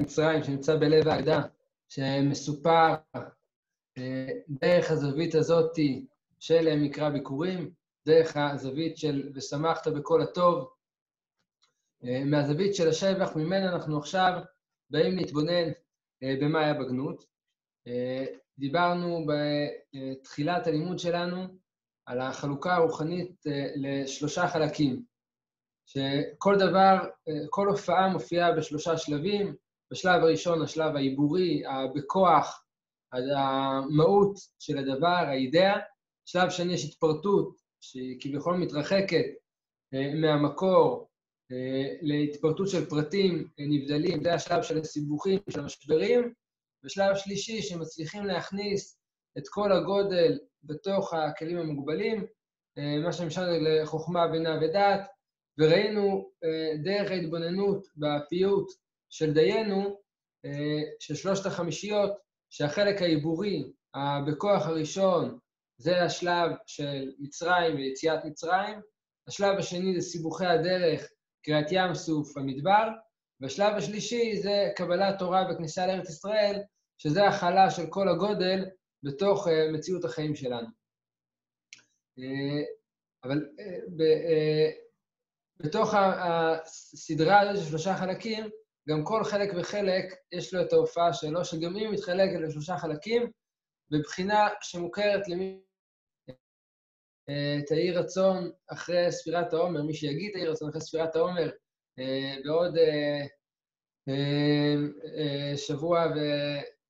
מצרים שנמצא בלב האגדה, שמסופר דרך הזווית הזאתי של מקרא ביקורים, דרך הזווית של ושמחת בכל הטוב. מהזווית של השבח, ממנה אנחנו עכשיו באים להתבונן במה היה בגנות. דיברנו בתחילת הלימוד שלנו על החלוקה הרוחנית לשלושה חלקים, שכל דבר, כל הופעה מופיעה בשלושה שלבים. בשלב הראשון, השלב העיבורי, בכוח, המהות של הדבר, האידאה. שלב שני, יש התפרטות, שהיא כביכול מתרחקת מהמקור להתפרטות של פרטים נבדלים, זה השלב של הסיבוכים, של המשברים. ושלב שלישי, שמצליחים להכניס את כל הגודל בתוך הכלים המוגבלים, מה שנמשל לחוכמה, בינה ודעת, וראינו דרך ההתבוננות בפיוט של דיינו, של שלושת החמישיות, שהחלק העיבורי, בכוח הראשון, זה השלב של מצרים ויציאת מצרים, השלב השני זה סיבוכי הדרך, קריעת ים סוף, המדבר, והשלב השלישי זה קבלת תורה וכניסה לארץ ישראל, שזה הכלה של כל הגודל בתוך מציאות החיים שלנו. אבל בתוך הסדרה הזאת של שלושה חלקים, גם כל חלק וחלק יש לו את ההופעה שלו, שגם היא מתחלקת לשלושה חלקים, בבחינה שמוכרת למי... תהי רצון אחרי ספירת העומר, מי שיגיד תהי רצון אחרי ספירת העומר, בעוד שבוע ו...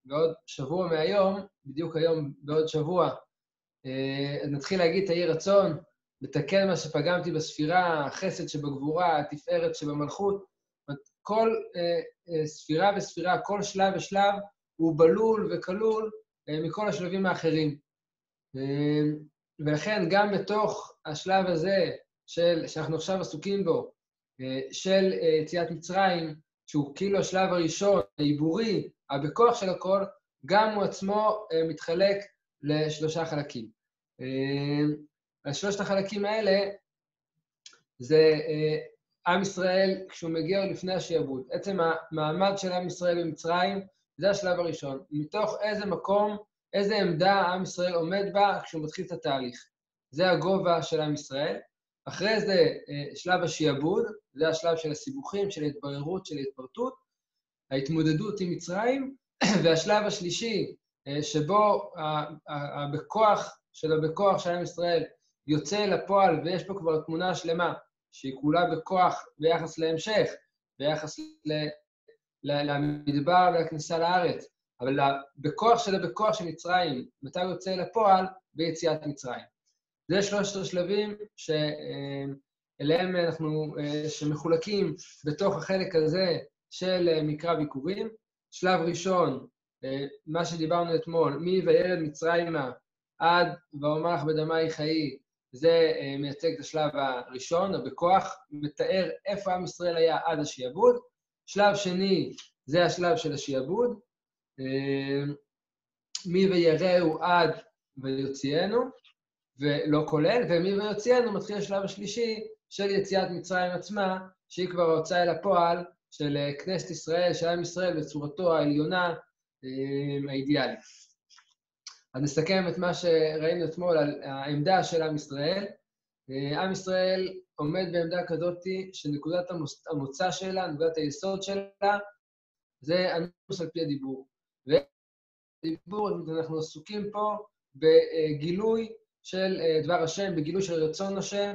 בעוד שבוע מהיום, בדיוק היום, בעוד שבוע, נתחיל להגיד תהי רצון, לתקן מה שפגמתי בספירה, החסד שבגבורה, התפארת שבמלכות. כל ספירה וספירה, כל שלב ושלב, הוא בלול וכלול מכל השלבים האחרים. ולכן גם בתוך השלב הזה, של, שאנחנו עכשיו עסוקים בו, של יציאת מצרים, שהוא כאילו השלב הראשון, העיבורי, הבכוח של הכל, גם הוא עצמו מתחלק לשלושה חלקים. השלושת החלקים האלה זה עם ישראל כשהוא מגיע לפני השיעבוד. עצם המעמד של עם ישראל במצרים, זה השלב הראשון. מתוך איזה מקום, איזה עמדה עם ישראל עומד בה כשהוא מתחיל את התהליך. זה הגובה של עם ישראל. אחרי זה שלב השיעבוד, זה השלב של הסיבוכים, של ההתבררות, של ההתפרטות, ההתמודדות עם מצרים, והשלב השלישי, שבו בכוח של הבכוח של עם ישראל יוצא לפועל, ויש פה כבר תמונה שלמה, שהיא כולה בכוח ביחס להמשך, ביחס למדבר ולכניסה לארץ, אבל בכוח של הבכוח של מצרים, מתי הוא יוצא לפועל? ביציאת מצרים. זה שלושת השלבים שאליהם אנחנו, שמחולקים בתוך החלק הזה של מקרא ביקורים. שלב ראשון, מה שדיברנו אתמול, מי וירד מצרימה עד ואומר לך בדמי חיי, זה מייצג את השלב הראשון, הבכוח, מתאר איפה עם ישראל היה עד השיעבוד. שלב שני, זה השלב של השיעבוד. מי ויראו עד ויוציאנו, ולא כולל, ומי ויוציאנו מתחיל השלב השלישי של יציאת מצרים עצמה, שהיא כבר ההוצאה אל הפועל של כנסת ישראל, של עם ישראל בצורתו העליונה, האידיאלית. אז נסכם את מה שראינו אתמול על העמדה של עם ישראל. עם ישראל עומד בעמדה כזאת שנקודת המוצא שלה, נקודת היסוד שלה, זה אנוס על פי הדיבור. ודיבור, אנחנו עסוקים פה בגילוי של דבר השם, בגילוי של רצון השם.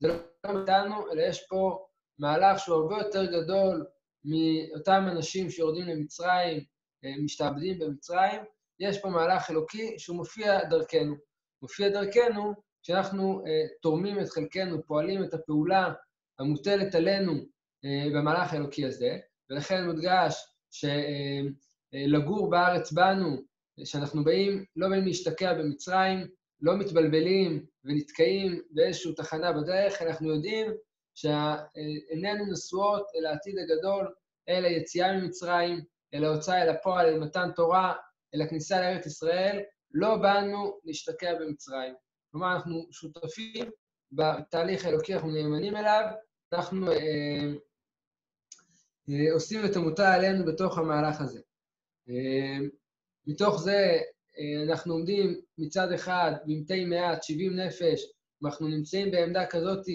זה לא מאיתנו, אלא יש פה מהלך שהוא הרבה יותר גדול מאותם אנשים שיורדים למצרים, משתעבדים במצרים. יש פה מהלך אלוקי שהוא מופיע דרכנו. מופיע דרכנו כשאנחנו תורמים את חלקנו, פועלים את הפעולה המוטלת עלינו במהלך האלוקי הזה, ולכן מודגש שלגור בארץ בנו, שאנחנו באים, לא באים להשתקע במצרים, לא מתבלבלים ונתקעים באיזושהי תחנה בדרך, אנחנו יודעים שעינינו נשואות אל העתיד הגדול, אל היציאה ממצרים, אל ההוצאה אל הפועל, אל מתן תורה, אל הכניסה לארץ ישראל, לא באנו להשתקע במצרים. כלומר, אנחנו שותפים בתהליך האלוקי, אנחנו נאמנים אליו, אנחנו אה, אה, עושים את המוטל עלינו בתוך המהלך הזה. אה, מתוך זה אה, אנחנו עומדים מצד אחד במתי מעט, 70 נפש, אנחנו נמצאים בעמדה כזאת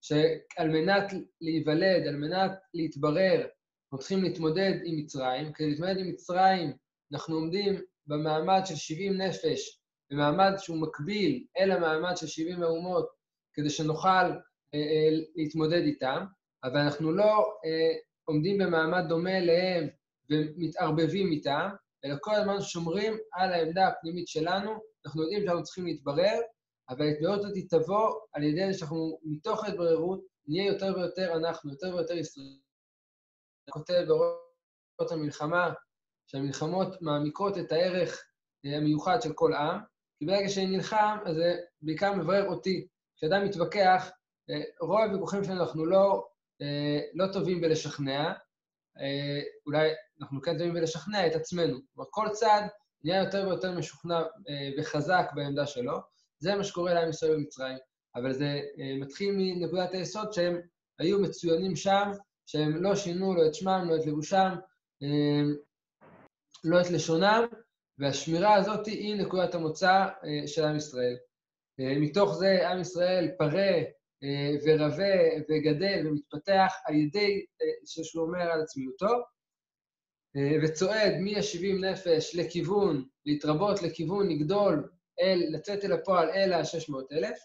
שעל מנת להיוולד, על מנת להתברר, אנחנו צריכים להתמודד עם מצרים. כדי להתמודד עם מצרים, אנחנו עומדים במעמד של 70 נפש, במעמד שהוא מקביל אל המעמד של 70 האומות, כדי שנוכל אה, אה, להתמודד איתם, אבל אנחנו לא אה, עומדים במעמד דומה אליהם ומתערבבים איתם, אלא כל הזמן שומרים על העמדה הפנימית שלנו, אנחנו יודעים שאנחנו צריכים להתברר, אבל ההתבררות הזאת תבוא על ידי זה שאנחנו מתוך ההתבררות נהיה יותר ויותר אנחנו, יותר ויותר ישראלים. כותב באורות המלחמה, שהמלחמות מעמיקות את הערך אה, המיוחד של כל עם, כי ברגע שאני נלחם, אז זה בעיקר מברר אותי. כשאדם מתווכח, אה, רוב הוויכוחים שלנו אנחנו לא, אה, לא טובים בלשכנע, אולי אנחנו כן טובים בלשכנע את עצמנו. כלומר, כל צד נהיה יותר ויותר משוכנע וחזק בעמדה שלו. זה מה שקורה לעם ישראל במצרים. אבל זה מתחיל מנקודת היסוד שהם היו מצוינים שם, שהם לא שינו לא את שמם, לא את לבושם, לא את לשונם, והשמירה הזאת היא נקודת המוצא אה, של עם ישראל. אה, מתוך זה עם ישראל פרה אה, ורבה וגדל ומתפתח על ידי שהוא אומר על עצמיותו, וצועד מ-70 נפש לכיוון, להתרבות לכיוון, לגדול, אל, לצאת אל הפועל אל ה-600,000,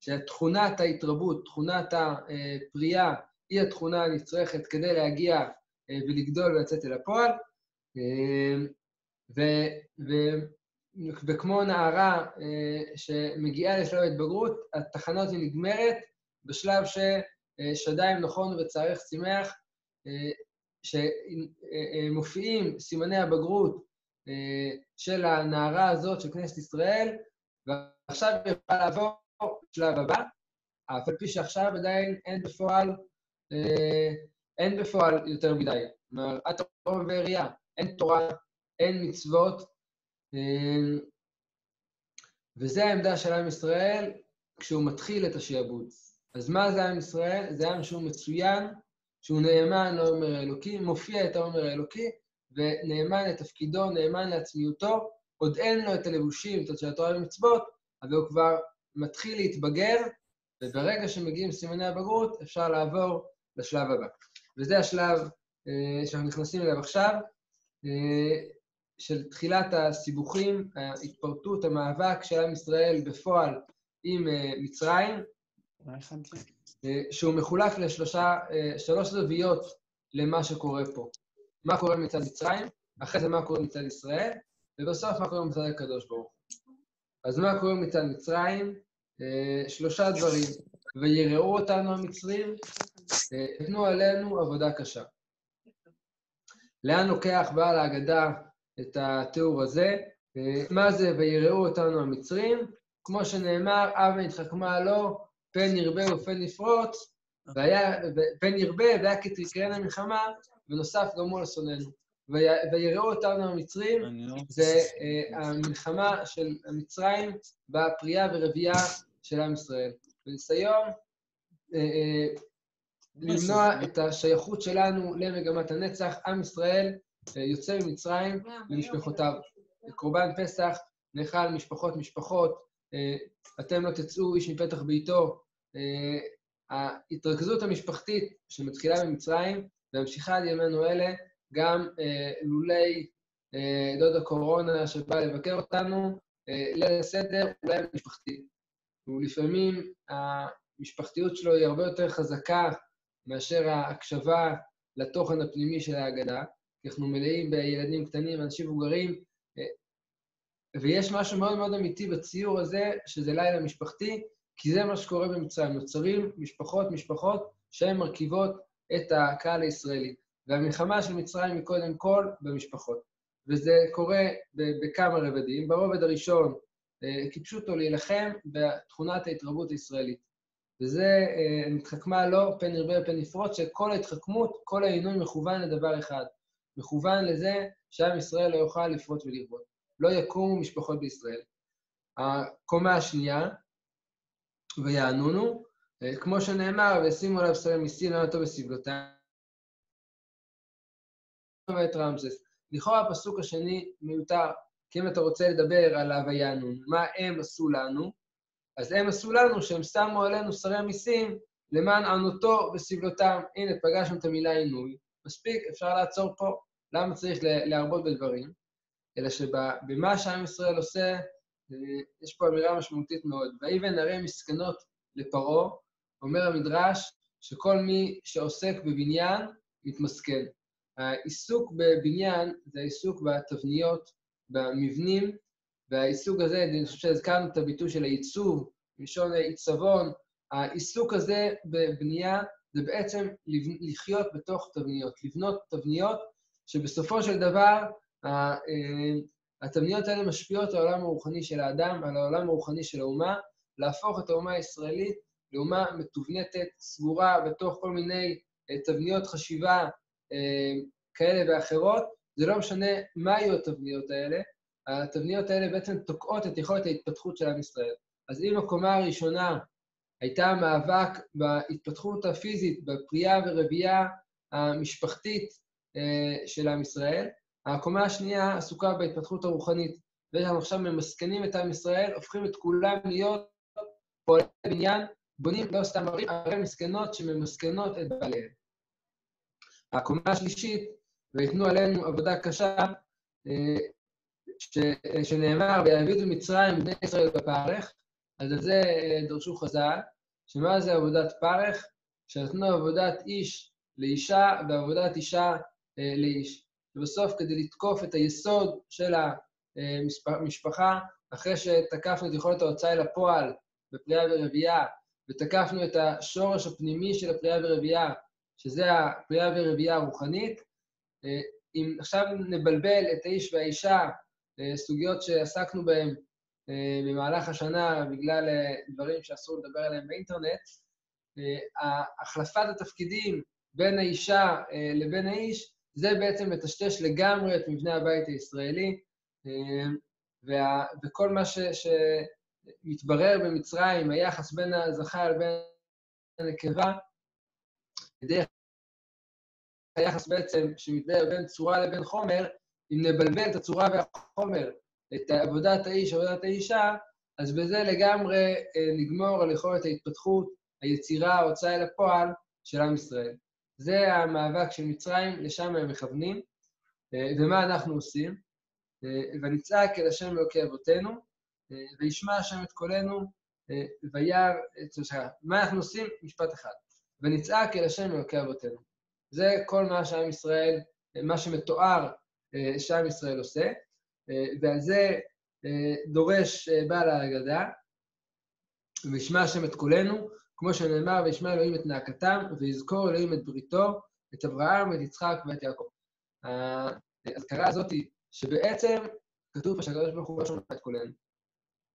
שתכונת ההתרבות, תכונת הפריאה, היא התכונה הנצרכת כדי להגיע ולגדול ולצאת אל הפועל. ו, ו, וכמו נערה אה, שמגיעה לשלב ההתבגרות, התחנה הזאת נגמרת בשלב ששדיים נכון וצערך שימח, אה, שמופיעים סימני הבגרות אה, של הנערה הזאת של כנסת ישראל, ועכשיו היא יכולה לעבור לשלב הבא, אף על פי שעכשיו עדיין אין בפועל, אין בפועל יותר מדי. כלומר, את רואה ועירייה, אין תורה, אין מצוות, אמ, וזה העמדה של עם ישראל כשהוא מתחיל את השעבוד. אז מה זה עם ישראל? זה עם שהוא מצוין, שהוא נאמן לעומר האלוקי, מופיע את העומר האלוקי, ונאמן לתפקידו, נאמן לעצמיותו, עוד אין לו את הלבושים, את התורה ומצוות, אבל הוא כבר מתחיל להתבגר, וברגע שמגיעים סימני הבגרות, אפשר לעבור לשלב הבא. וזה השלב אה, שאנחנו נכנסים אליו עכשיו. אה, של תחילת הסיבוכים, ההתפרטות, המאבק של עם ישראל בפועל עם אה, מצרים, אה, שהוא מחולק לשלושה, שלוש זוויות למה שקורה פה. מה קורה מצד מצרים, אחרי זה מה קורה מצד ישראל, ובסוף מה קורה מצד הקדוש ברוך הוא. אז מה קורה מצד מצרים? שלושה דברים. ויראו אותנו המצרים, יתנו עלינו עבודה קשה. לאן לוקח בעל ההגדה את התיאור הזה? מה זה ויראו אותנו המצרים? כמו שנאמר, אב נתחכמה לו, פן ירבה ופן יפרוץ, והיה, פן ירבה והיה כתקרן המלחמה, ונוסף גם הוא לשונאנו. ויראו אותנו המצרים, לא זה uh, המלחמה של המצרים בפריאה ורבייה של עם ישראל. uh, uh, למנוע את השייכות שלנו למגמת הנצח. עם ישראל אה, יוצא ממצרים למשפחותיו. קורבן פסח נאכל משפחות משפחות, אה, אתם לא תצאו איש מפתח ביתו. אה, ההתרכזות המשפחתית שמתחילה במצרים וממשיכה עד ימינו אלה, גם לולי דוד הקורונה שבא לבקר אותנו, ליל הסדר, אולי משפחתי. ולפעמים המשפחתיות שלו היא הרבה יותר חזקה מאשר ההקשבה לתוכן הפנימי של ההגדה, כי אנחנו מלאים בילדים קטנים, אנשים מבוגרים, אה, ויש משהו מאוד מאוד אמיתי בציור הזה, שזה לילה משפחתי, כי זה מה שקורה במצרים. נוצרים משפחות, משפחות, שהן מרכיבות את הקהל הישראלי. והמלחמה של מצרים היא קודם כל במשפחות. וזה קורה בכמה רבדים. ברובד הראשון, אה, כפשוטו להילחם בתכונת ההתרבות הישראלית. וזה אה, נתחכמה לו, פן ירבה ופן יפרוץ, שכל ההתחכמות, כל העינוי מכוון לדבר אחד. מכוון לזה שעם ישראל לא יוכל לפרוץ ולרבות. לא יקומו משפחות בישראל. הקומה השנייה, ויענונו, אה, כמו שנאמר, וישימו עליו שרי מיסים, למה טוב בסבלותיהם. ואת רמזס. לכאורה הפסוק השני מיותר, כי אם אתה רוצה לדבר על הוויאנו, מה הם עשו לנו, אז הם עשו לנו שהם שמו עלינו שרי המיסים למען ענותו וסבלותם. הנה, פגשנו את המילה עינוי. מספיק, אפשר לעצור פה. למה צריך להרבות בדברים? אלא שבמה שעם ישראל עושה, אה, יש פה אמירה משמעותית מאוד. ויבן הרי מסכנות לפרעה, אומר המדרש, שכל מי שעוסק בבניין מתמסכן. העיסוק בבניין זה העיסוק בתבניות, במבנים, והעיסוק הזה, אני חושב שהזכרנו את הביטוי של העיצוב, מלשון עיצבון, העיסוק הזה בבנייה זה בעצם לחיות בתוך תבניות, לבנות תבניות שבסופו של דבר אה, התבניות האלה משפיעות על העולם הרוחני של האדם, על העולם הרוחני של האומה, להפוך את האומה הישראלית לאומה מתובנתת, סגורה בתוך כל מיני אה, תבניות חשיבה אה, כאלה ואחרות. זה לא משנה מה יהיו התבניות האלה, התבניות האלה בעצם תוקעות את יכולת ההתפתחות של עם ישראל. אז אם הקומה הראשונה הייתה מאבק בהתפתחות הפיזית, בפריאה ורבייה המשפחתית אה, של עם ישראל, הקומה השנייה עסוקה בהתפתחות הרוחנית. ואנחנו עכשיו ממסכנים את עם ישראל, הופכים את כולם להיות פועלי בניין, בונים לא סתם ערים, ערי מסכנות שממסכנות את בעליהם. הקומה השלישית, ויתנו עלינו עבודה קשה, אה, ש, שנאמר, ויעבידו מצרים בני ישראל בפרך, אז על זה אה, דרשו חז"ל, שמה זה עבודת פרך? שנתנו עבודת איש לאישה ועבודת אישה אה, לאיש. ובסוף, כדי לתקוף את היסוד של המשפחה, אחרי שתקפנו את יכולת ההוצאה אל הפועל בפריאה ורבייה, ותקפנו את השורש הפנימי של הפריאה ורבייה, שזה הפריאה ורבייה הרוחנית, אה, אם עכשיו נבלבל את האיש והאישה, סוגיות שעסקנו בהן אה, במהלך השנה בגלל דברים שאסור לדבר עליהם באינטרנט, החלפת התפקידים בין האישה לבין האיש, זה בעצם מטשטש לגמרי את מבנה הבית הישראלי, וה, וכל מה ש, שמתברר במצרים, היחס בין הזכר לבין הנקבה, דרך היחס בעצם שמתברר בין צורה לבין חומר, אם נבלבל את הצורה והחומר, את עבודת האיש, עבודת האישה, אז בזה לגמרי נגמור על יכולת ההתפתחות, היצירה, ההוצאה אל הפועל של עם ישראל. זה המאבק של מצרים, לשם הם מכוונים. ומה אנחנו עושים? ונצעק אל השם אלוקי אבותינו, וישמע השם את קולנו, וירא... מה אנחנו עושים? משפט אחד. ונצעק אל השם אלוקי אבותינו. זה כל מה שעם ישראל, מה שמתואר שעם ישראל עושה, ועל זה דורש בעל ההגדה, וישמע השם את קולנו, כמו שנאמר, וישמע אלוהים את נאקתם, ויזכור אלוהים את בריתו, את אברהם, את יצחק ואת יעקב. האזכרה הזאת היא שבעצם כתוב פה שהקדוש ברוך הוא לא שומע את קולנו.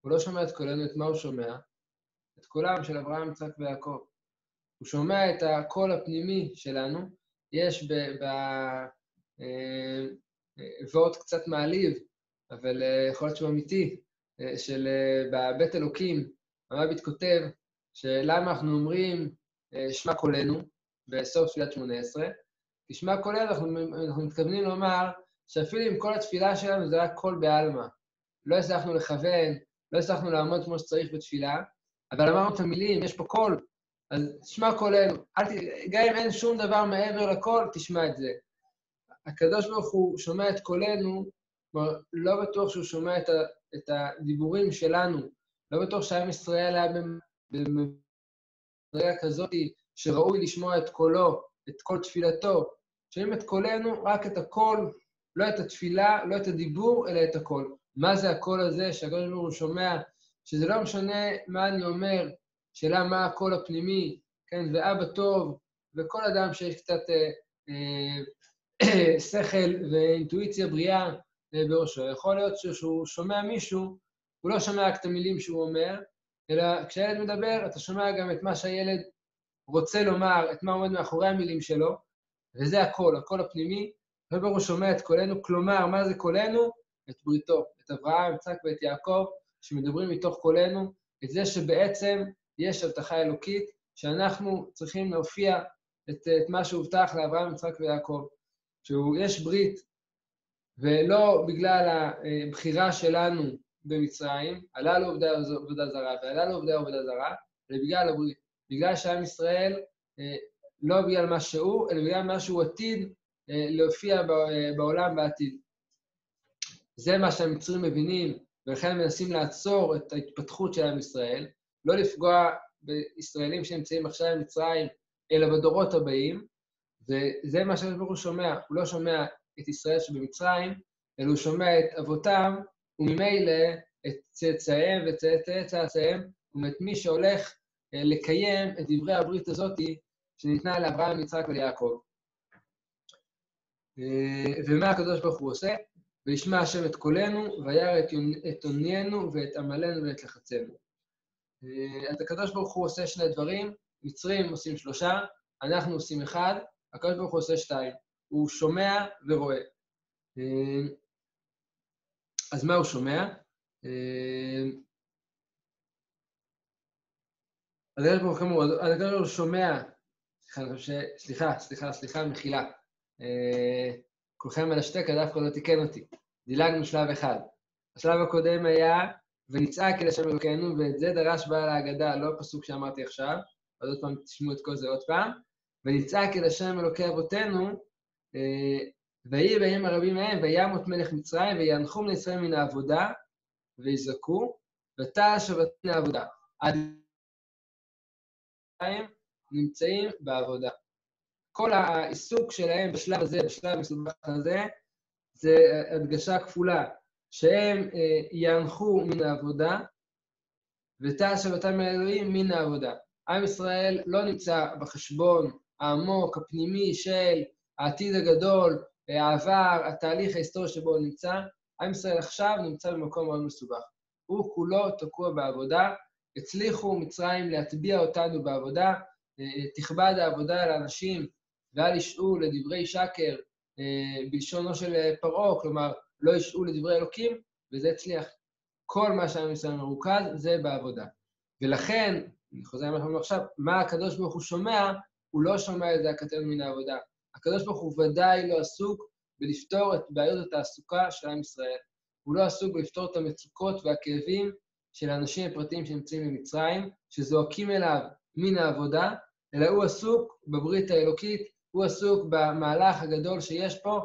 הוא לא שומע את קולנו, את מה הוא שומע? את קולם של אברהם, יצחק ויעקב. הוא שומע את הקול הפנימי שלנו, יש בוורט אה, קצת מעליב, אבל אה, יכול להיות שהוא אמיתי, אה, של בבית אלוקים, הרביט כותב שלמה אנחנו אומרים שמע קולנו בסוף תפילת שמונה עשרה, כי שמע קולנו אנחנו, אנחנו מתכוונים לומר שאפילו עם כל התפילה שלנו זה רק קול בעלמא. לא הצלחנו לכוון, לא הצלחנו לעמוד כמו שצריך בתפילה, אבל אמרנו את המילים, יש פה קול, אז תשמע קולנו. גם אם אין שום דבר מעבר לקול, תשמע את זה. הקדוש ברוך הוא שומע את קולנו, כלומר, לא בטוח שהוא שומע את, ה, את הדיבורים שלנו, לא בטוח שעם ישראל היה במדרגה כזאת שראוי לשמוע את קולו, את כל תפילתו. שומעים את קולנו, רק את הקול, לא את התפילה, לא את הדיבור, אלא את הקול. מה זה הקול הזה שהקדוש ברוך הוא שומע, שזה לא משנה מה אני אומר, שאלה מה הקול הפנימי, כן, ואבא טוב, וכל אדם שיש קצת אה, אה, שכל ואינטואיציה בריאה אה, בראשו. יכול להיות שכשהוא שומע מישהו, הוא לא שומע רק את המילים שהוא אומר, אלא כשהילד מדבר, אתה שומע גם את מה שהילד רוצה לומר, את מה עומד מאחורי המילים שלו, וזה הקול, הקול הפנימי. וברור הוא שומע את קולנו, כלומר, מה זה קולנו? את בריתו, את אברהם, יצחק ואת יעקב, שמדברים מתוך קולנו, את זה שבעצם יש הבטחה אלוקית, שאנחנו צריכים להופיע את, את מה שהובטח לאברהם, יצחק ויעקב. שיש ברית, ולא בגלל הבחירה שלנו במצרים, הללו עובדי עבודה זרה והללו עובדי עבודה זרה, אלא בגלל הברית. בגלל שעם ישראל, לא בגלל מה שהוא, אלא בגלל מה שהוא עתיד להופיע בעולם בעתיד. זה מה שהמצרים מבינים, ולכן מנסים לעצור את ההתפתחות של עם ישראל, לא לפגוע בישראלים שנמצאים עכשיו במצרים, אלא בדורות הבאים, וזה מה שהקדוש ברוך הוא שומע. הוא לא שומע את ישראל שבמצרים, אלא הוא שומע את אבותם, וממילא את צאצאיהם וצאצאי צאצאיהם, ואת מי שהולך לקיים את דברי הברית הזאתי שניתנה לאברהם, יצחק וליעקב. ומה הקדוש ברוך הוא עושה? וישמע השם את קולנו, וירא את עוניינו ואת עמלנו ואת לחצנו. אז הקדוש ברוך הוא עושה שני דברים, מצרים עושים שלושה, אנחנו עושים אחד, הקדוש ברוך הוא עושה שתיים. הוא שומע ורואה. אז מה הוא שומע? אז הקדוש ברוך הוא שומע, סליחה, סליחה, סליחה, מחילה. כולכם על השתק, אחד לא תיקן אותי. דילגנו שלב אחד. השלב הקודם היה, ונצעק אל השם אלוקינו, ואת זה דרש בעל ההגדה, לא הפסוק שאמרתי עכשיו, אז עוד פעם תשמעו את כל זה עוד פעם. ונצעק אל השם אלוקי אבותינו, ויהי בימים הרבים מהם, וימות מלך מצרים, וינחום לישראל מן העבודה, ויזעקו, ותעש שבתים מן העבודה. עד נמצאים בעבודה. כל העיסוק שלהם בשלב הזה, בשלב המסובך הזה, זה הדגשה כפולה, שהם יאנחו מן העבודה, ותעש שבתם מהאלוהים מן העבודה. עם ישראל לא נמצא בחשבון העמוק, הפנימי של העתיד הגדול, העבר, התהליך ההיסטורי שבו הוא נמצא. עם ישראל עכשיו נמצא במקום מאוד מסובך. הוא כולו תקוע בעבודה. הצליחו מצרים להטביע אותנו בעבודה, תכבד העבודה על האנשים ואל ישעו לדברי שקר בלשונו של פרעה, כלומר, לא ישעו לדברי אלוקים, וזה הצליח. כל מה שעם ישראל מרוכז זה בעבודה. ולכן, אני חוזר למה שאמרנו עכשיו, מה הקדוש ברוך הוא שומע, הוא לא שומע את זעקתנו מן העבודה. הקדוש ברוך הוא ודאי לא עסוק בלפתור את בעיות התעסוקה של עם ישראל. הוא לא עסוק בלפתור את המצוקות והכאבים של האנשים הפרטיים שנמצאים במצרים, שזועקים אליו מן העבודה, אלא הוא עסוק בברית האלוקית, הוא עסוק במהלך הגדול שיש פה,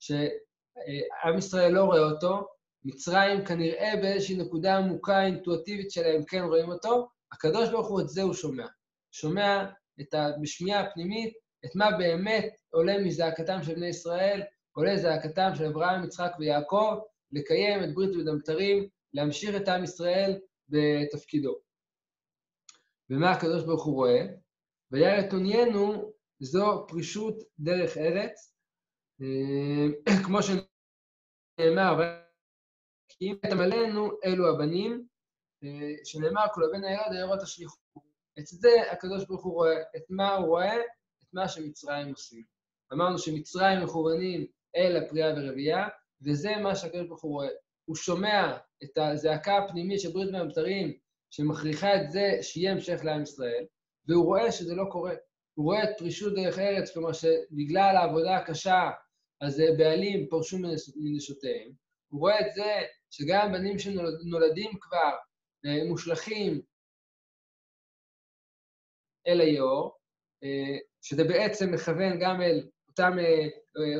שעם ישראל לא רואה אותו, מצרים כנראה באיזושהי נקודה עמוקה, אינטואטיבית שלהם כן רואים אותו, הקדוש ברוך הוא את זה הוא שומע. שומע את ה... בשמיעה הפנימית, את מה באמת עולה מזעקתם של בני ישראל, עולה זעקתם של אברהם, יצחק ויעקב, לקיים את ברית ודמתרים, להמשיך את עם ישראל בתפקידו. ומה הקדוש ברוך הוא רואה? וירא את עוניינו זו פרישות דרך ארץ, כמו שנאמר, כי אם תמלאנו אלו הבנים, שנאמר כל הבן הילד הירות השליחו. את זה הקדוש ברוך הוא רואה. את מה הוא רואה? את מה שמצרים עושים. אמרנו שמצרים מכוונים אל הפריאה ורבייה, וזה מה שהקדוש ברוך הוא רואה. הוא שומע את הזעקה הפנימית של ברית והמתרים, שמכריחה את זה שיהיה המשך לעם ישראל, והוא רואה שזה לא קורה. הוא רואה את פרישות דרך ארץ, כלומר שבגלל העבודה הקשה, אז בעלים פרשו מנשותיהם. הוא רואה את זה שגם בנים שנולדים כבר מושלכים אל היאור, שזה בעצם מכוון גם אל אותם,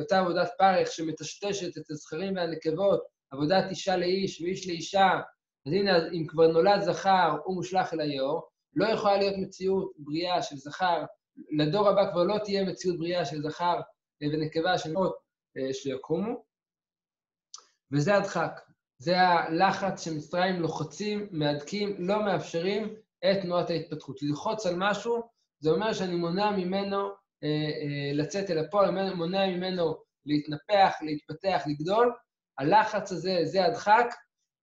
אותה עבודת פרך שמטשטשת את הזכרים והנקבות, עבודת אישה לאיש ואיש לאישה, אז הנה, אם כבר נולד זכר, הוא מושלך אל היאור, לא יכולה להיות מציאות בריאה של זכר, לדור הבא כבר לא תהיה מציאות בריאה של זכר ונקבה של מות שיקומו, וזה הדחק. זה הלחץ שמצרים לוחצים, מהדקים, לא מאפשרים את תנועת ההתפתחות. ללחוץ על משהו, זה אומר שאני מונע ממנו אה, אה, לצאת אל הפועל, מונע ממנו להתנפח, להתפתח, לגדול. הלחץ הזה, זה הדחק,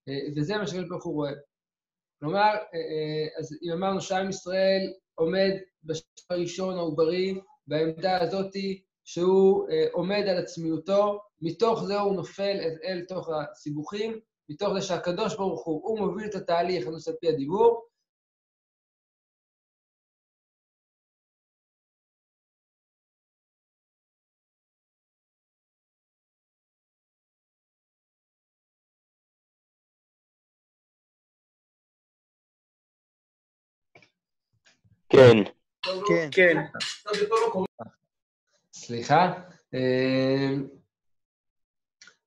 אה, וזה מה שקדוש ברוך הוא רואה. כלומר, אז אם אמרנו שעם ישראל עומד בשלב הראשון העוברי, בעמדה הזאתי, שהוא עומד על עצמיותו, מתוך זה הוא נופל אל, אל תוך הסיבוכים, מתוך זה שהקדוש ברוך הוא, הוא מוביל את התהליך, הנושא פי הדיבור, כן. כן. כן. סליחה. אה,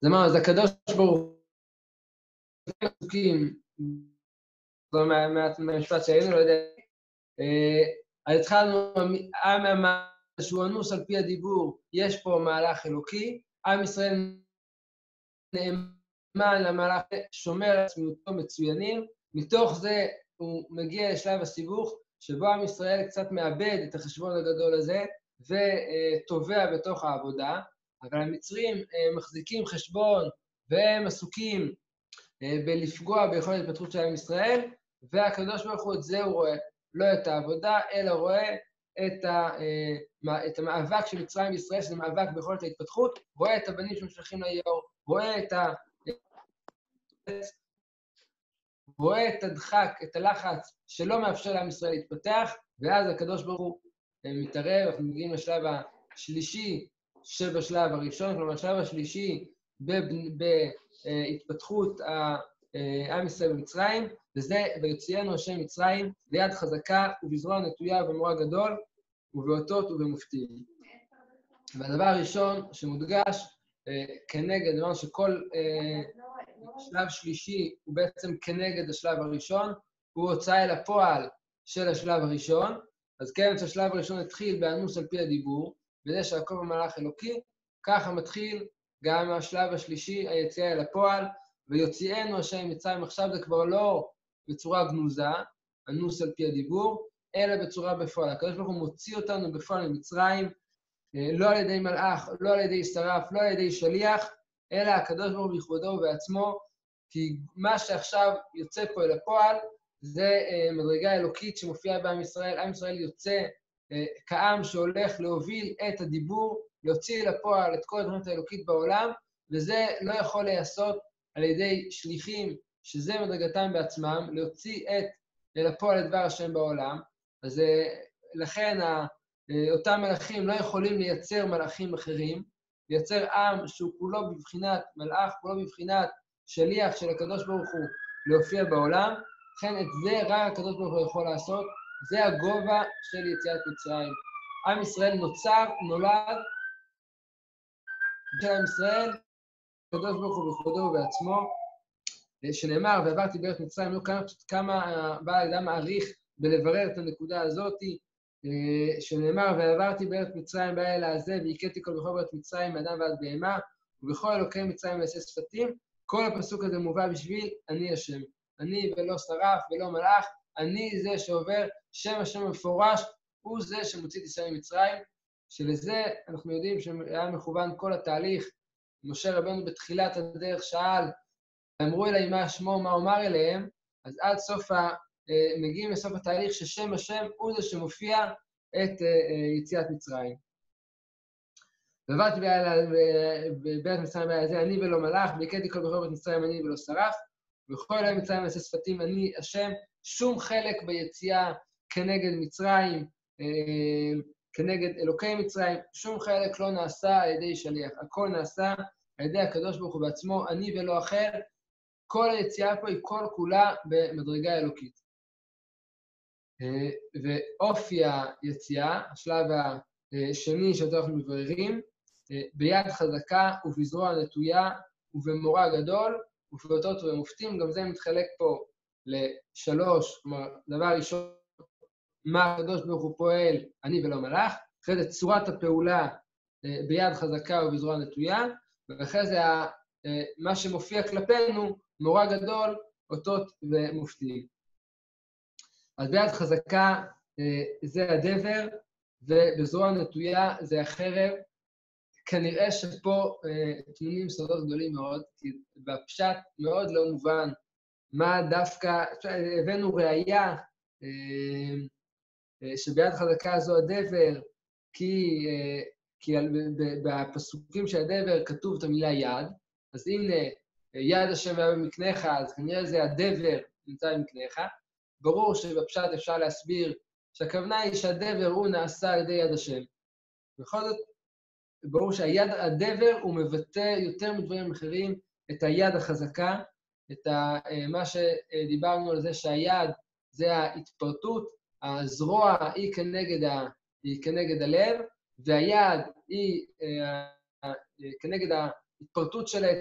אז אמרנו, אז הקדוש ברוך הוא, פסוקים, זה מה- מה- מהמשפט שהיינו, לא יודע, אה, אז התחלנו, עם אמר שהוא אנוס על פי הדיבור, יש פה מהלך אלוקי, עם ישראל נאמן למהלך, שומר על עצמיותו מצוינים, מתוך זה הוא מגיע לשלב הסיבוך, שבו עם ישראל קצת מאבד את החשבון הגדול הזה, וטובע בתוך העבודה, אבל המצרים אה, מחזיקים חשבון והם עסוקים אה, בלפגוע ביכולת ההתפתחות של עם ישראל, והקדוש ברוך הוא את זה הוא רואה, לא את העבודה, אלא רואה את, ה, אה, את המאבק של מצרים וישראל, שזה מאבק ביכולת ההתפתחות, רואה את הבנים שמשלחים ליאור, רואה את ה... רואה את הדחק, את הלחץ שלא מאפשר לעם ישראל להתפתח, ואז הקדוש ברוך הוא אה, מתערב, אנחנו מגיעים לשלב השלישי שבשלב הראשון, כלומר, השלב השלישי בהתפתחות אה, עם ישראל במצרים, וזה ויוציאנו השם מצרים ביד חזקה ובזרוע נטויה ובמורא גדול ובאותות ובמופתים. והדבר הראשון שמודגש אה, כנגד, אמרנו שכל שלב שלישי הוא בעצם כנגד השלב הראשון, הוא הוצאה אל הפועל של השלב הראשון. אז כן, שהשלב הראשון התחיל באנוס על פי הדיבור, בזה שיעקב המלאך אלוקי, ככה מתחיל גם השלב השלישי, היציאה אל הפועל, ויוציאנו השם מצרים. עכשיו זה כבר לא בצורה גנוזה, אנוס על פי הדיבור, אלא בצורה בפועל. הקדוש ברוך הוא מוציא אותנו בפועל ממצרים, אה, לא על ידי מלאך, לא על ידי שרף, לא על ידי שליח, אלא הקדוש ברוך הוא בכבודו ובעצמו, כי מה שעכשיו יוצא פה אל הפועל זה אה, מדרגה אלוקית שמופיעה בעם ישראל. עם ישראל יוצא אה, כעם שהולך להוביל את הדיבור, להוציא הפועל את כל הדמות האלוקית בעולם, וזה לא יכול להיעשות על ידי שליחים, שזה מדרגתם בעצמם, להוציא את אל הפועל את דבר השם בעולם. אז אה, לכן אותם מלאכים לא יכולים לייצר מלאכים אחרים, לייצר עם שהוא כולו בבחינת מלאך, כולו בבחינת שליח של הקדוש ברוך הוא להופיע בעולם, לכן את זה רק הקדוש ברוך הוא יכול לעשות, זה הגובה של יציאת מצרים. עם ישראל נוצר, נולד, של עם ישראל, הקדוש ברוך הוא בכבודו ובעצמו, אה, שנאמר, ועברתי בארץ מצרים, לא כמה, כמה הבעל אדם מעריך בלברר את הנקודה הזאתי, אה, שנאמר, ועברתי בארץ מצרים אל הזה, והכיתי כל בכל בארץ מצרים, מאדם ועד בהמה, ובכל אלוקי מצרים ועשה שפתים. כל הפסוק הזה מובא בשביל אני השם. אני ולא שרף ולא מלאך, אני זה שעובר, שם השם המפורש, הוא זה שמוציא את ישראל ממצרים, שלזה אנחנו יודעים שהיה מכוון כל התהליך. משה רבנו בתחילת הדרך שאל, אמרו אליי מה שמו, מה אומר אליהם, אז עד סוף. אה, מגיעים לסוף התהליך ששם השם הוא זה שמופיע את אה, אה, יציאת מצרים. ועברתי בבית מצרים בעיה זה, אני ולא מלאך, והכיתי כל בכל בית מצרים אני ולא שרף, וכל אלה מצרים ועשה שפתים אני השם, שום חלק ביציאה כנגד מצרים, אה, כנגד אלוקי מצרים, שום חלק לא נעשה על ידי שליח, הכל נעשה על ידי הקדוש ברוך הוא בעצמו, אני ולא אחר, כל היציאה פה היא כל כולה במדרגה אלוקית. אה, ואופי היציאה, השלב השני שאותו אנחנו מבררים, אה, ביד חזקה ובזרוע נטויה ובמורא גדול ובאותות ובמופתים, גם זה מתחלק פה לשלוש, כלומר, דבר ראשון, מה הקדוש ברוך הוא פועל, אני ולא מלאך, אחרי זה צורת הפעולה אה, ביד חזקה ובזרוע נטויה, ואחרי זה מה שמופיע כלפינו, מורא גדול, אותות ומופתים. אז ביד חזקה אה, זה הדבר, ובזרוע נטויה זה החרב. כנראה שפה אה, טמונים סודות גדולים מאוד, כי בפשט מאוד לא מובן מה דווקא, הבאנו ראייה אה, אה, שביד חזקה זו הדבר, כי, אה, כי בפסוקים של הדבר כתוב את המילה יד, אז הנה, יד השם היה במקניך, אז כנראה זה הדבר נמצא במקניך. ברור שבפשט אפשר להסביר שהכוונה היא שהדבר הוא נעשה על ידי יד השם. בכל זאת, ברור שהיד, הדבר הוא מבטא יותר מדברים אחרים את היד החזקה, את ה, מה שדיברנו על זה שהיד זה ההתפרטות, הזרוע היא כנגד, ה, היא כנגד הלב, והיד היא אה, כנגד ההתפרטות שלהם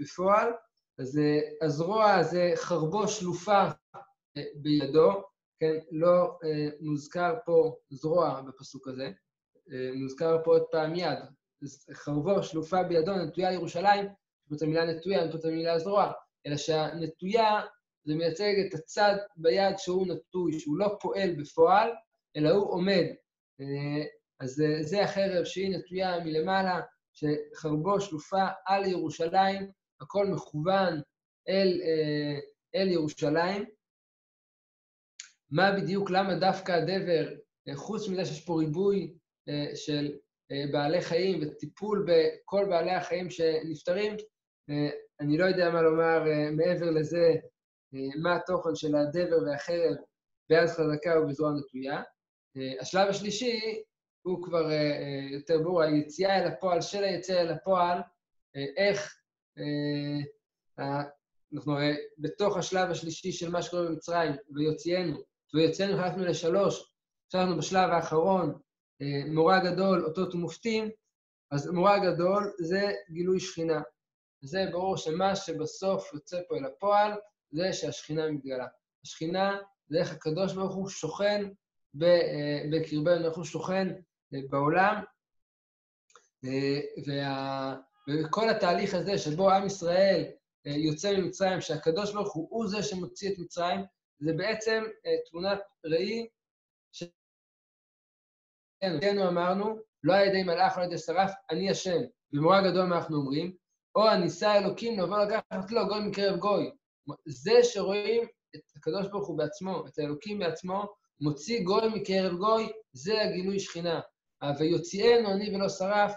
בפועל. אז הזרוע זה חרבו שלופה בידו, כן? לא מוזכר פה זרוע בפסוק הזה, מוזכר פה עוד פעם יד. חרבו שלופה בידו, נטויה ירושלים, יש פה המילה נטויה, אין פה את המילה זרוע, אלא שהנטויה זה מייצג את הצד ביד שהוא נטוי, שהוא לא פועל בפועל, אלא הוא עומד. אה, אז זה החרב שהיא נטויה מלמעלה, שחרבו שלופה על ירושלים, הכל מכוון אל, אה, אל ירושלים. מה בדיוק, למה דווקא הדבר, אה, חוץ מזה שיש פה ריבוי של בעלי חיים וטיפול בכל בעלי החיים שנפטרים, אני לא יודע מה לומר מעבר לזה אה, מה התוכן של הדבר והחרב ביד חזקה ובזרוע נטויה. אה, השלב השלישי הוא כבר אה, יותר ברור, היציאה אל הפועל של היציאה אל הפועל, איך אנחנו הרי בתוך השלב השלישי של מה שקורה במצרים, ויוציאנו, ויוציאנו חלקנו לשלוש, עכשיו בשלב האחרון, מורה גדול, אותות ומופתים, אז מורה גדול זה גילוי שכינה. זה ברור שמה שבסוף יוצא פה אל הפועל, זה שהשכינה מתגלה. השכינה זה איך הקדוש ברוך הוא שוכן אה, בקרבנו, איך הוא שוכן אה, בעולם. אה, וה... וכל התהליך הזה שבו עם ישראל יוצא ממצרים, שהקדוש ברוך הוא הוא זה שמוציא את מצרים, זה בעצם תמונת ראי ש... כן, אמרנו, לא על ידי מלאך, לא על ידי שרף, אני השם. במורה גדול מה אנחנו אומרים? או הניסה אלוקים לבוא לקחת לו גוי מקרב גוי. זה שרואים את הקדוש ברוך הוא בעצמו, את האלוקים בעצמו, מוציא גוי מקרב גוי, זה הגילוי שכינה. ויוציאנו אני ולא שרף,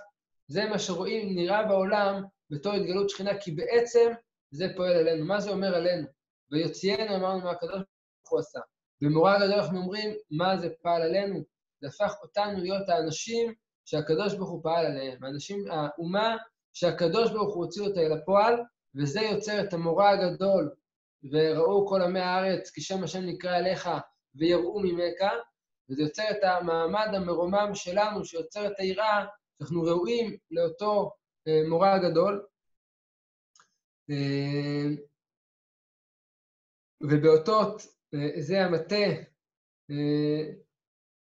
זה מה שרואים, נראה בעולם בתור התגלות שכינה, כי בעצם זה פועל עלינו. מה זה אומר עלינו? ויוציאנו, אמרנו מה הקדוש ברוך הוא עשה. במורה גדול אנחנו אומרים, מה זה פעל עלינו? זה הפך אותנו להיות האנשים שהקדוש ברוך הוא פעל עליהם. האנשים, האומה שהקדוש ברוך הוא הוציא אותה אל הפועל, וזה יוצר את המורא הגדול, וראו כל עמי הארץ, כי שם השם נקרא אליך, ויראו ממך, וזה יוצר את המעמד המרומם שלנו, שיוצר את היראה, שאנחנו ראויים לאותו אה, מורא הגדול. אה, ובאותות, אה, זה המטה,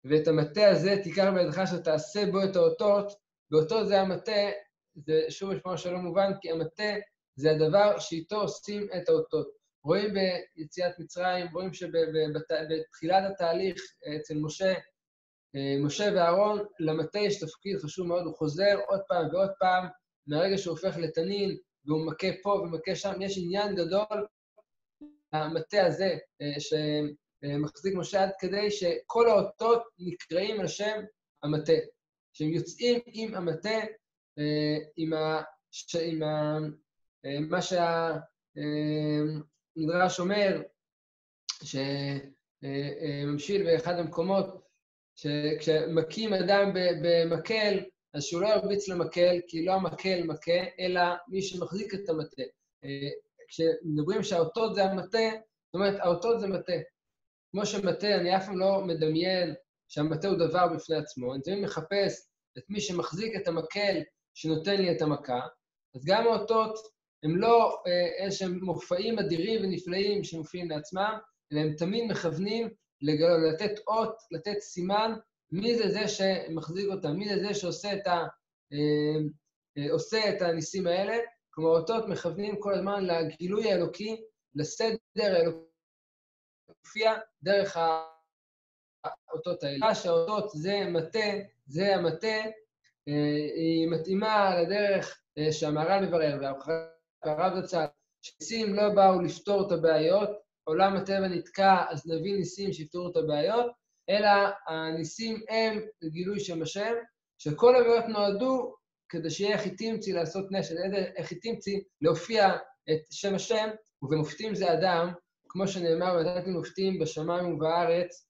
ואת המטה הזה תיקח בידך שתעשה בו את האותות, באותות זה המטה, זה שוב משמע שלא מובן, כי המטה זה הדבר שאיתו עושים את האותות. רואים ביציאת מצרים, רואים שבתחילת התהליך אצל משה, משה ואהרון, למטה יש תפקיד חשוב מאוד, הוא חוזר עוד פעם ועוד פעם, מהרגע שהוא הופך לתנין, והוא מכה פה ומכה שם, יש עניין גדול המטה הזה אה, שמחזיק משה עד כדי שכל האותות נקראים על שם המטה. שהם יוצאים עם המטה, אה, עם, ה, עם ה, מה שהמדרש אומר, שממשיל באחד המקומות, שכשמכים אדם במקל, אז שהוא לא ירביץ למקל, כי לא המקל מכה, אלא מי שמחזיק את המטה. כשמדברים שהאותות זה המטה, זאת אומרת, האותות זה מטה. כמו שמטה, אני אף פעם לא מדמיין שהמטה הוא דבר בפני עצמו, אני תמיד מחפש את מי שמחזיק את המקל שנותן לי את המכה, אז גם האותות הם לא אה, איזשהם מופעים אדירים ונפלאים שמופיעים לעצמם, אלא הם תמיד מכוונים לגלות, לתת אות, לתת סימן, מי זה זה שמחזיק אותם, מי זה זה שעושה את, ה, אה, אה, עושה את הניסים האלה. כלומר, אותות מכוונים כל הזמן לגילוי האלוקי, לסדר האלוקי, דרך האותות האלה. שהאותות זה מטה, זה המטה, היא מתאימה לדרך שהמהר"ל מברר, והרב זצ"ל, שניסים לא באו לפתור את הבעיות, עולם הטבע נתקע, אז נביא ניסים שיפתרו את הבעיות, אלא הניסים הם גילוי שם השם, שכל הבעיות נועדו כדי שיהיה תמצי לעשות נשת, תמצי להופיע את שם השם, ובמופתים זה אדם, כמו שנאמר, ונתתי מופתים בשמיים ובארץ,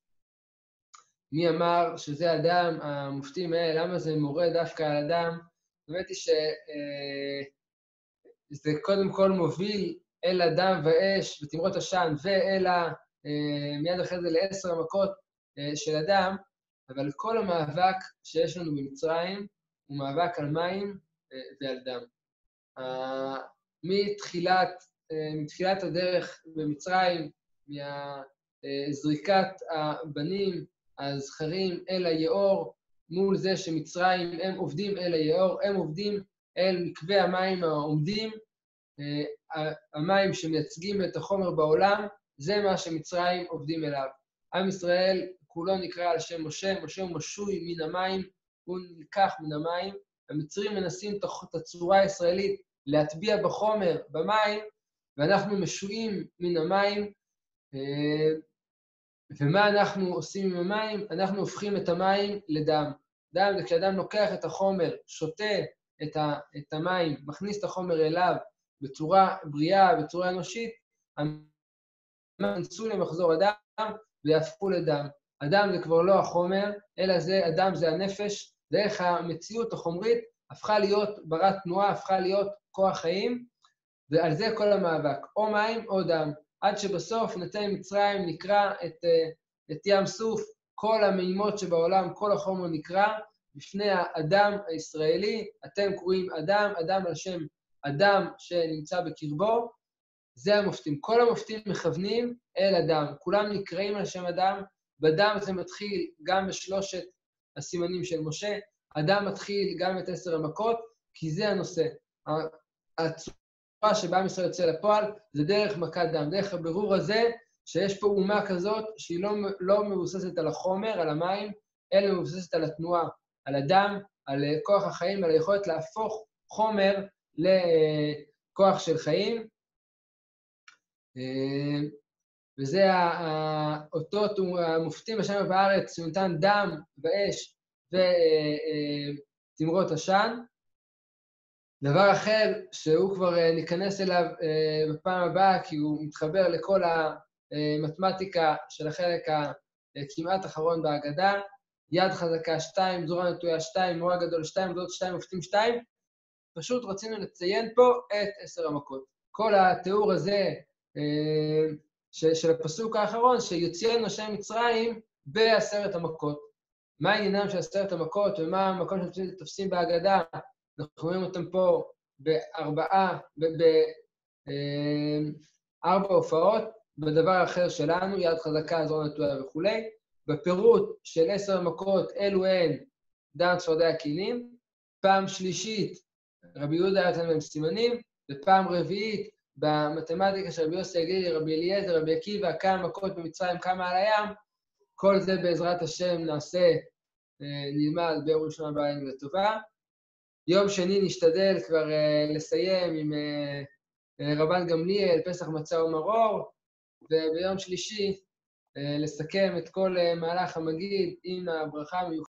מי אמר שזה אדם, המופתים האלה, למה זה מורה דווקא על אדם? האמת היא שזה אה, קודם כל מוביל אל הדם ואש ותמרות עשן ואל מיד אחרי זה לעשר המכות של אדם, אבל כל המאבק שיש לנו במצרים הוא מאבק על מים ועל דם. מתחילת, מתחילת הדרך במצרים, מזריקת הבנים, הזכרים אל היאור, מול זה שמצרים הם עובדים אל היאור, הם עובדים אל מקווה המים העומדים, המים שמייצגים את החומר בעולם, זה מה שמצרים עובדים אליו. עם ישראל כולו נקרא על שם משה, משה הוא משוי מן המים, הוא נלקח מן המים. המצרים מנסים את הצורה הישראלית להטביע בחומר, במים, ואנחנו משויים מן המים. ומה אנחנו עושים עם המים? אנחנו הופכים את המים לדם. דם זה כשאדם לוקח את החומר, שותה את, את המים, מכניס את החומר אליו בצורה בריאה, בצורה אנושית, המים ייכנסו למחזור הדם ויהפכו לדם. הדם זה כבר לא החומר, אלא זה, הדם זה הנפש, דרך המציאות החומרית הפכה להיות ברת תנועה, הפכה להיות כוח חיים, ועל זה כל המאבק, או מים או דם. עד שבסוף נצא ממצרים, נקרא את, את ים סוף, כל המימות שבעולם, כל החומר נקרא, בפני האדם הישראלי, אתם קוראים אדם, אדם על שם אדם שנמצא בקרבו, זה המופתים. כל המופתים מכוונים אל אדם, כולם נקראים על שם אדם, בדם זה מתחיל גם בשלושת הסימנים של משה, אדם מתחיל גם את עשר המכות, כי זה הנושא. הצורה שבה עם ישראל יוצא לפועל זה דרך מכת דם, דרך הבירור הזה, שיש פה אומה כזאת שהיא לא, לא מבוססת על החומר, על המים, אלא מבוססת על התנועה, על הדם, על כוח החיים, על היכולת להפוך חומר לכוח של חיים. וזה אותו המופתים בשם בארץ, שהוא נתן דם ואש ותמרות עשן. דבר אחר שהוא כבר ניכנס אליו בפעם הבאה, כי הוא מתחבר לכל המתמטיקה של החלק הכמעט אחרון בהגדה, יד חזקה שתיים, זרוע נטויה שתיים, מורה גדול שתיים, דוד שתיים, מופתים שתיים. פשוט רצינו לציין פה את עשר המכות. כל התיאור הזה של, של הפסוק האחרון, שיוציאנו השם מצרים בעשרת המכות. מה עניינם של עשרת המכות ומה המקום שאתם תופסים בהגדה? אנחנו רואים אותם פה בארבעה, בארבע הופעות, בדבר אחר שלנו, יד חזקה, זרוע נטויה וכולי. בפירוט של עשר המכות, אלו הן דם צפרדע הכינים. פעם שלישית, רבי יהודה נתן להם סימנים, ופעם רביעית, במתמטיקה של רבי יוסי הגלילי, רבי אליעזר, רבי עקיבא, כמה מכות במצרים, כמה על הים, כל זה בעזרת השם נעשה, נלמד ביום ראשון הבא עם לטובה. יום שני נשתדל כבר לסיים עם רבן גמליאל, פסח מצה ומרור, וביום שלישי לסכם את כל מהלך המגיד עם הברכה המיוחדת.